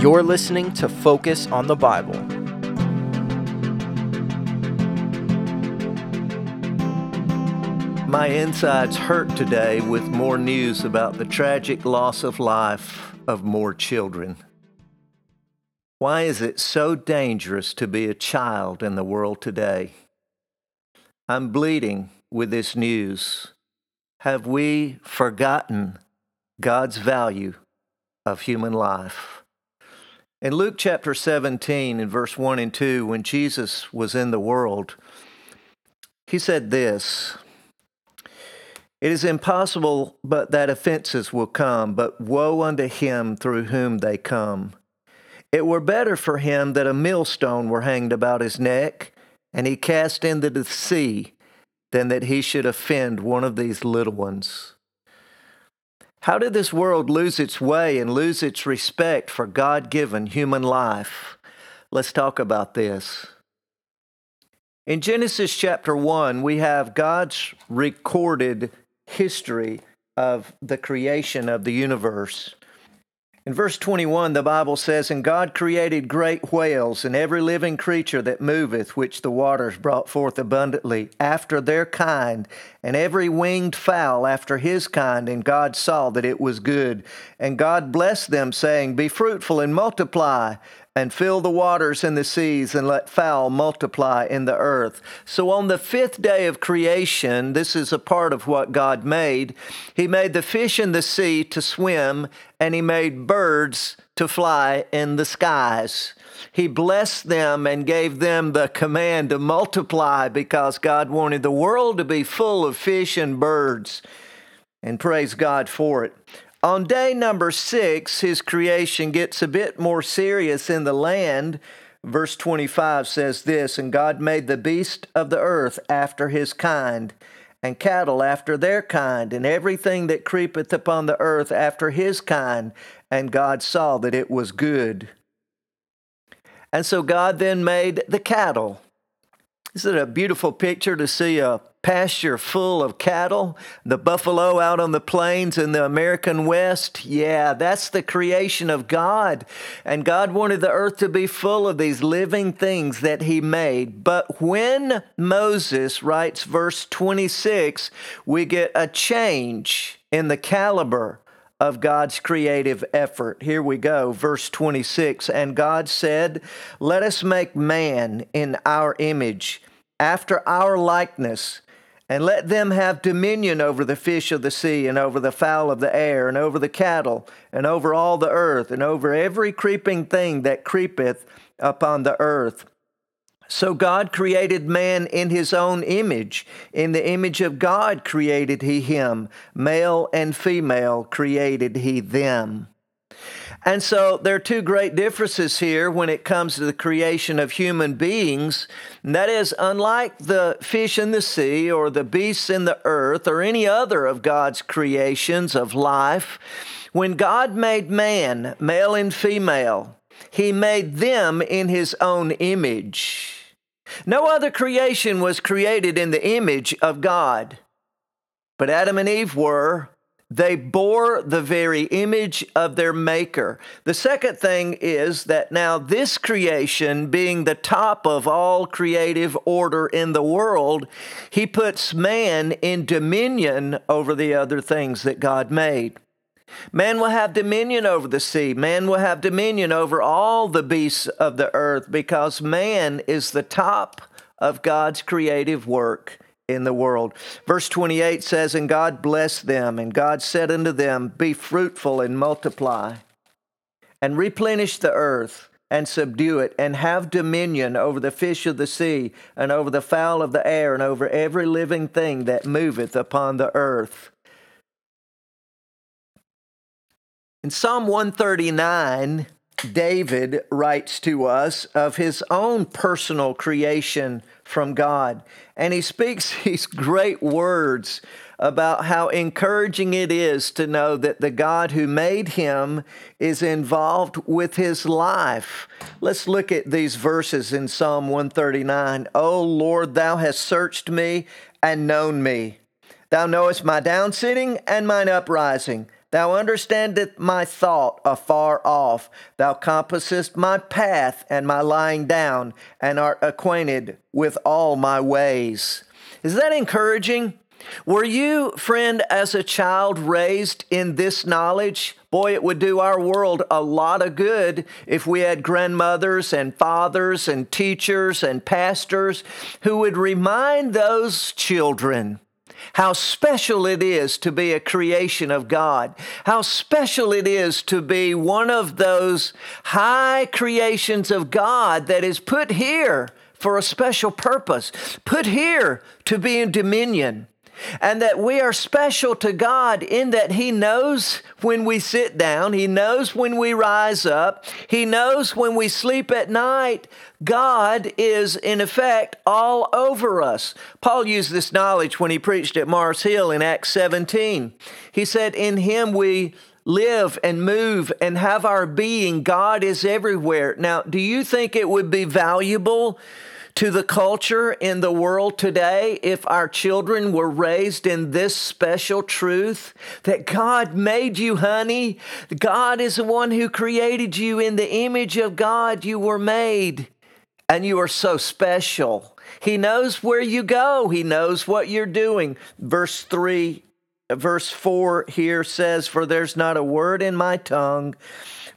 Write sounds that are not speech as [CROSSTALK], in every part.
You're listening to Focus on the Bible. My insides hurt today with more news about the tragic loss of life of more children. Why is it so dangerous to be a child in the world today? I'm bleeding with this news. Have we forgotten God's value of human life? In Luke chapter 17, in verse 1 and 2, when Jesus was in the world, he said this It is impossible but that offenses will come, but woe unto him through whom they come. It were better for him that a millstone were hanged about his neck, and he cast into the sea, than that he should offend one of these little ones. How did this world lose its way and lose its respect for God given human life? Let's talk about this. In Genesis chapter 1, we have God's recorded history of the creation of the universe. In verse 21, the Bible says, And God created great whales and every living creature that moveth, which the waters brought forth abundantly, after their kind, and every winged fowl after his kind. And God saw that it was good. And God blessed them, saying, Be fruitful and multiply, and fill the waters in the seas, and let fowl multiply in the earth. So on the fifth day of creation, this is a part of what God made. He made the fish in the sea to swim, and He made birds to fly in the skies. He blessed them and gave them the command to multiply because God wanted the world to be full of fish and birds. And praise God for it. On day number six, his creation gets a bit more serious in the land. Verse 25 says this And God made the beast of the earth after his kind, and cattle after their kind, and everything that creepeth upon the earth after his kind. And God saw that it was good. And so God then made the cattle. Isn't it a beautiful picture to see a pasture full of cattle, the buffalo out on the plains in the American West. Yeah, that's the creation of God. And God wanted the earth to be full of these living things that He made. But when Moses writes verse 26, we get a change in the caliber of God's creative effort. Here we go, verse 26. And God said, Let us make man in our image, after our likeness and let them have dominion over the fish of the sea, and over the fowl of the air, and over the cattle, and over all the earth, and over every creeping thing that creepeth upon the earth. So God created man in his own image. In the image of God created he him. Male and female created he them. And so there are two great differences here when it comes to the creation of human beings. And that is, unlike the fish in the sea or the beasts in the earth or any other of God's creations of life, when God made man, male and female, he made them in his own image. No other creation was created in the image of God, but Adam and Eve were they bore the very image of their maker. The second thing is that now this creation, being the top of all creative order in the world, he puts man in dominion over the other things that God made. Man will have dominion over the sea. Man will have dominion over all the beasts of the earth because man is the top of God's creative work in the world. Verse 28 says, And God blessed them, and God said unto them, Be fruitful and multiply, and replenish the earth, and subdue it, and have dominion over the fish of the sea, and over the fowl of the air, and over every living thing that moveth upon the earth. In Psalm 139, David writes to us of his own personal creation from God. And he speaks [LAUGHS] these great words about how encouraging it is to know that the God who made him is involved with his life. Let's look at these verses in Psalm 139. O Lord, thou hast searched me and known me. Thou knowest my down sitting and mine uprising. Thou understandest my thought afar off. Thou compassest my path and my lying down, and art acquainted with all my ways. Is that encouraging? Were you, friend, as a child raised in this knowledge? Boy, it would do our world a lot of good if we had grandmothers and fathers and teachers and pastors who would remind those children how special it is to be a creation of God, how special it is to be one of those high creations of God that is put here for a special purpose, put here to be in dominion and that we are special to God in that He knows when we sit down, He knows when we rise up, He knows when we sleep at night. God is, in effect, all over us. Paul used this knowledge when he preached at Mars Hill in Acts 17. He said, In Him we live and move and have our being. God is everywhere. Now, do you think it would be valuable? To the culture in the world today if our children were raised in this special truth that God made you, honey. God is the one who created you in the image of God. You were made, and you are so special. He knows where you go, He knows what you're doing. Verse 3, verse 4 here says, For there's not a word in my tongue,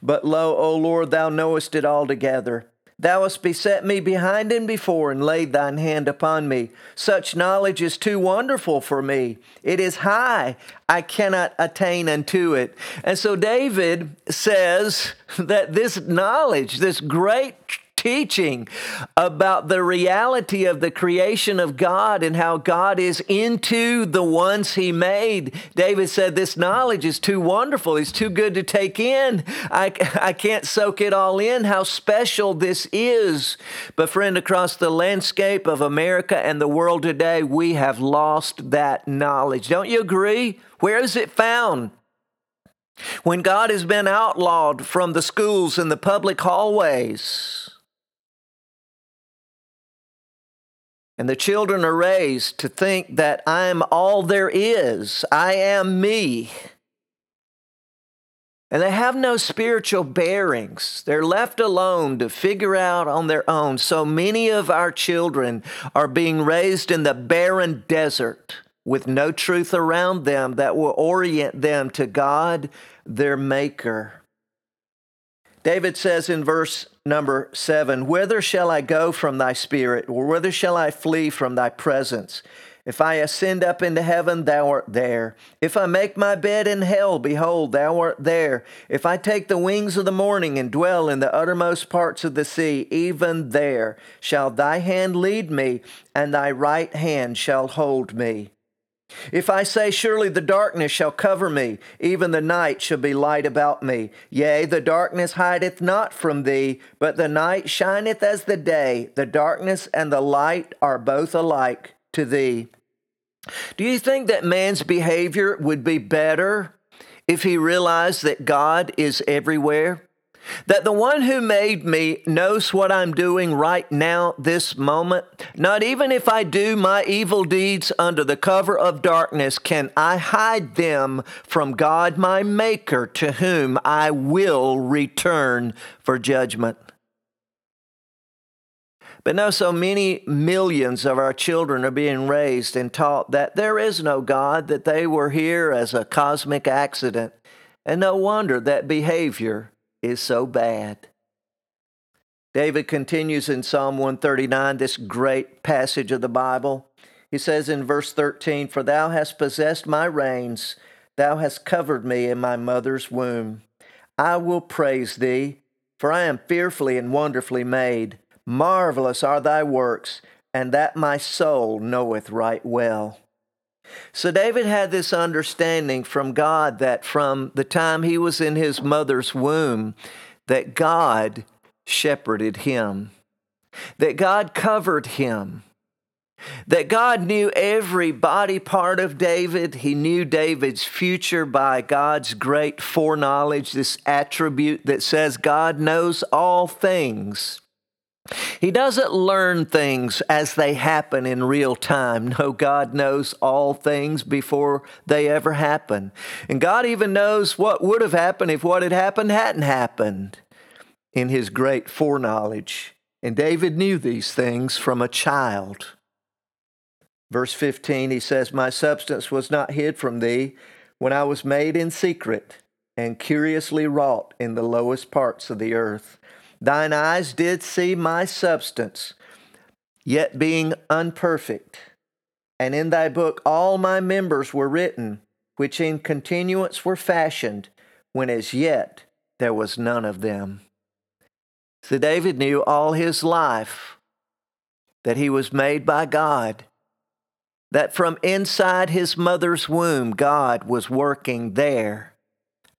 but lo, O Lord, thou knowest it altogether. Thou hast beset me behind and before, and laid thine hand upon me. Such knowledge is too wonderful for me. It is high, I cannot attain unto it. And so David says [LAUGHS] that this knowledge, this great teaching about the reality of the creation of God and how God is into the ones He made. David said, This knowledge is too wonderful. It's too good to take in. I, I can't soak it all in, how special this is. But, friend, across the landscape of America and the world today, we have lost that knowledge. Don't you agree? Where is it found? When God has been outlawed from the schools and the public hallways, And the children are raised to think that I'm all there is, I am me. And they have no spiritual bearings. They're left alone to figure out on their own. So many of our children are being raised in the barren desert with no truth around them that will orient them to God, their Maker. David says in verse number seven, Whither shall I go from thy spirit, or whither shall I flee from thy presence? If I ascend up into heaven, thou art there. If I make my bed in hell, behold, thou art there. If I take the wings of the morning and dwell in the uttermost parts of the sea, even there shall thy hand lead me, and thy right hand shall hold me. If I say, Surely the darkness shall cover me, even the night shall be light about me. Yea, the darkness hideth not from thee, but the night shineth as the day. The darkness and the light are both alike to thee. Do you think that man's behavior would be better if he realized that God is everywhere? That the one who made me knows what I'm doing right now, this moment. Not even if I do my evil deeds under the cover of darkness, can I hide them from God, my Maker, to whom I will return for judgment. But now, so many millions of our children are being raised and taught that there is no God, that they were here as a cosmic accident. And no wonder that behavior is so bad. David continues in Psalm 139, this great passage of the Bible. He says in verse 13, For thou hast possessed my reins, thou hast covered me in my mother's womb. I will praise thee, for I am fearfully and wonderfully made. Marvelous are thy works, and that my soul knoweth right well. So David had this understanding from God that from the time he was in his mother's womb, that God shepherded him, that God covered him, that God knew every body part of David. He knew David's future by God's great foreknowledge, this attribute that says God knows all things. He doesn't learn things as they happen in real time. No, God knows all things before they ever happen. And God even knows what would have happened if what had happened hadn't happened in His great foreknowledge. And David knew these things from a child. Verse 15, he says, My substance was not hid from thee when I was made in secret and curiously wrought in the lowest parts of the earth. Thine eyes did see my substance, yet being unperfect. And in thy book all my members were written, which in continuance were fashioned, when as yet there was none of them. So David knew all his life that he was made by God, that from inside his mother's womb, God was working there.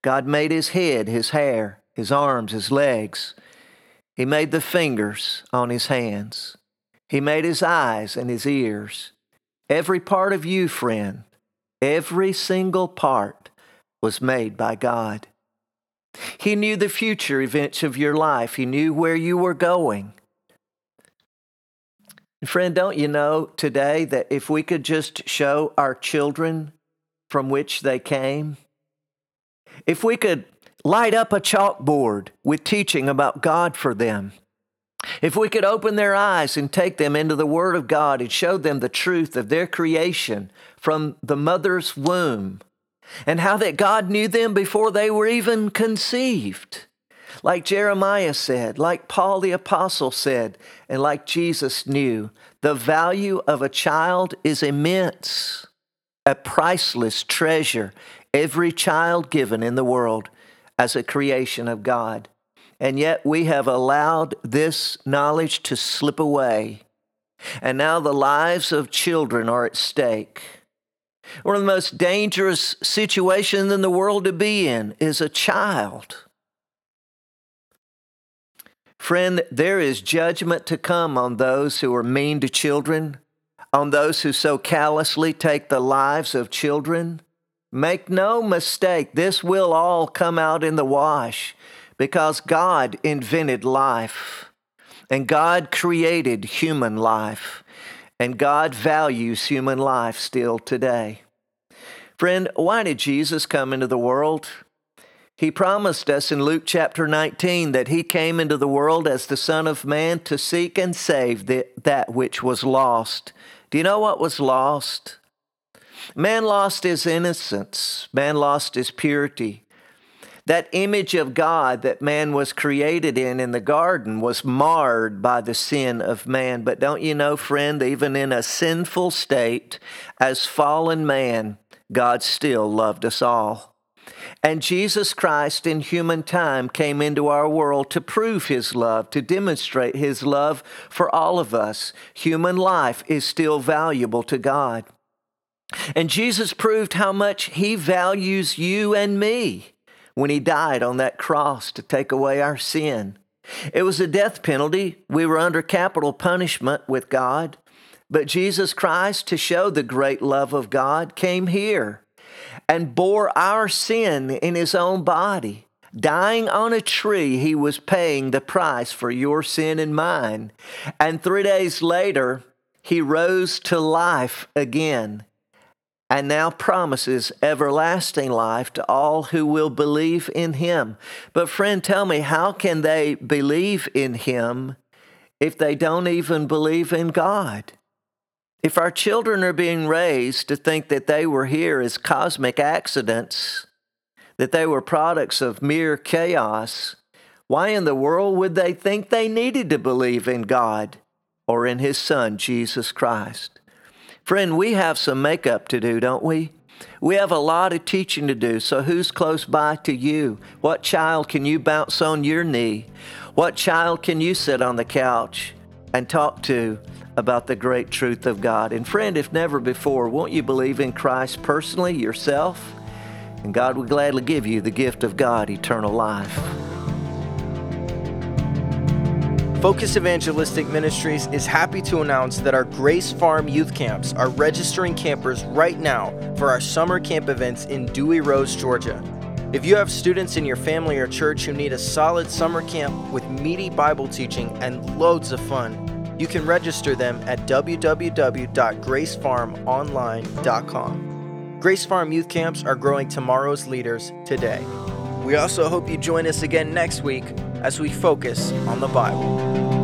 God made his head, his hair, his arms, his legs. He made the fingers on his hands. He made his eyes and his ears. Every part of you, friend, every single part was made by God. He knew the future events of your life. He knew where you were going. friend, don't you know today that if we could just show our children from which they came, if we could light up a chalkboard with teaching about God for them. If we could open their eyes and take them into the Word of God and show them the truth of their creation from the mother's womb and how that God knew them before they were even conceived. Like Jeremiah said, like Paul the Apostle said, and like Jesus knew, the value of a child is immense, a priceless treasure. Every child given in the world as a creation of God. And yet we have allowed this knowledge to slip away. And now the lives of children are at stake. One of the most dangerous situations in the world to be in is a child. Friend, there is judgment to come on those who are mean to children, on those who so callously take the lives of children. Make no mistake, this will all come out in the wash because God invented life and God created human life and God values human life still today. Friend, why did Jesus come into the world? He promised us in Luke chapter 19 that he came into the world as the Son of Man to seek and save that which was lost. Do you know what was lost? Man lost his innocence, man lost his purity. That image of God that man was created in in the garden was marred by the sin of man. But don't you know, friend, even in a sinful state, as fallen man, God still loved us all. And Jesus Christ in human time came into our world to prove his love, to demonstrate his love for all of us. Human life is still valuable to God. And Jesus proved how much he values you and me when he died on that cross to take away our sin. It was a death penalty. We were under capital punishment with God. But Jesus Christ, to show the great love of God, came here and bore our sin in his own body. Dying on a tree, he was paying the price for your sin and mine. And three days later, he rose to life again and now promises everlasting life to all who will believe in him. But, friend, tell me, how can they believe in him if they don't even believe in God? If our children are being raised to think that they were here as cosmic accidents, that they were products of mere chaos, why in the world would they think they needed to believe in God or in His Son, Jesus Christ? Friend, we have some makeup to do, don't we? We have a lot of teaching to do, so who's close by to you? What child can you bounce on your knee? What child can you sit on the couch and talk to about the great truth of God? And friend, if never before, won't you believe in Christ personally yourself? And God will gladly give you the gift of God, eternal life. Focus Evangelistic Ministries is happy to announce that our Grace Farm youth camps are registering campers right now for our summer camp events in Dewy Rose, Georgia. If you have students in your family or church who need a solid summer camp with meaty Bible teaching and loads of fun, you can register them at www.gracefarmonline.com. Grace Farm youth camps are growing tomorrow's leaders today. We also hope you join us again next week as we focus on the Bible.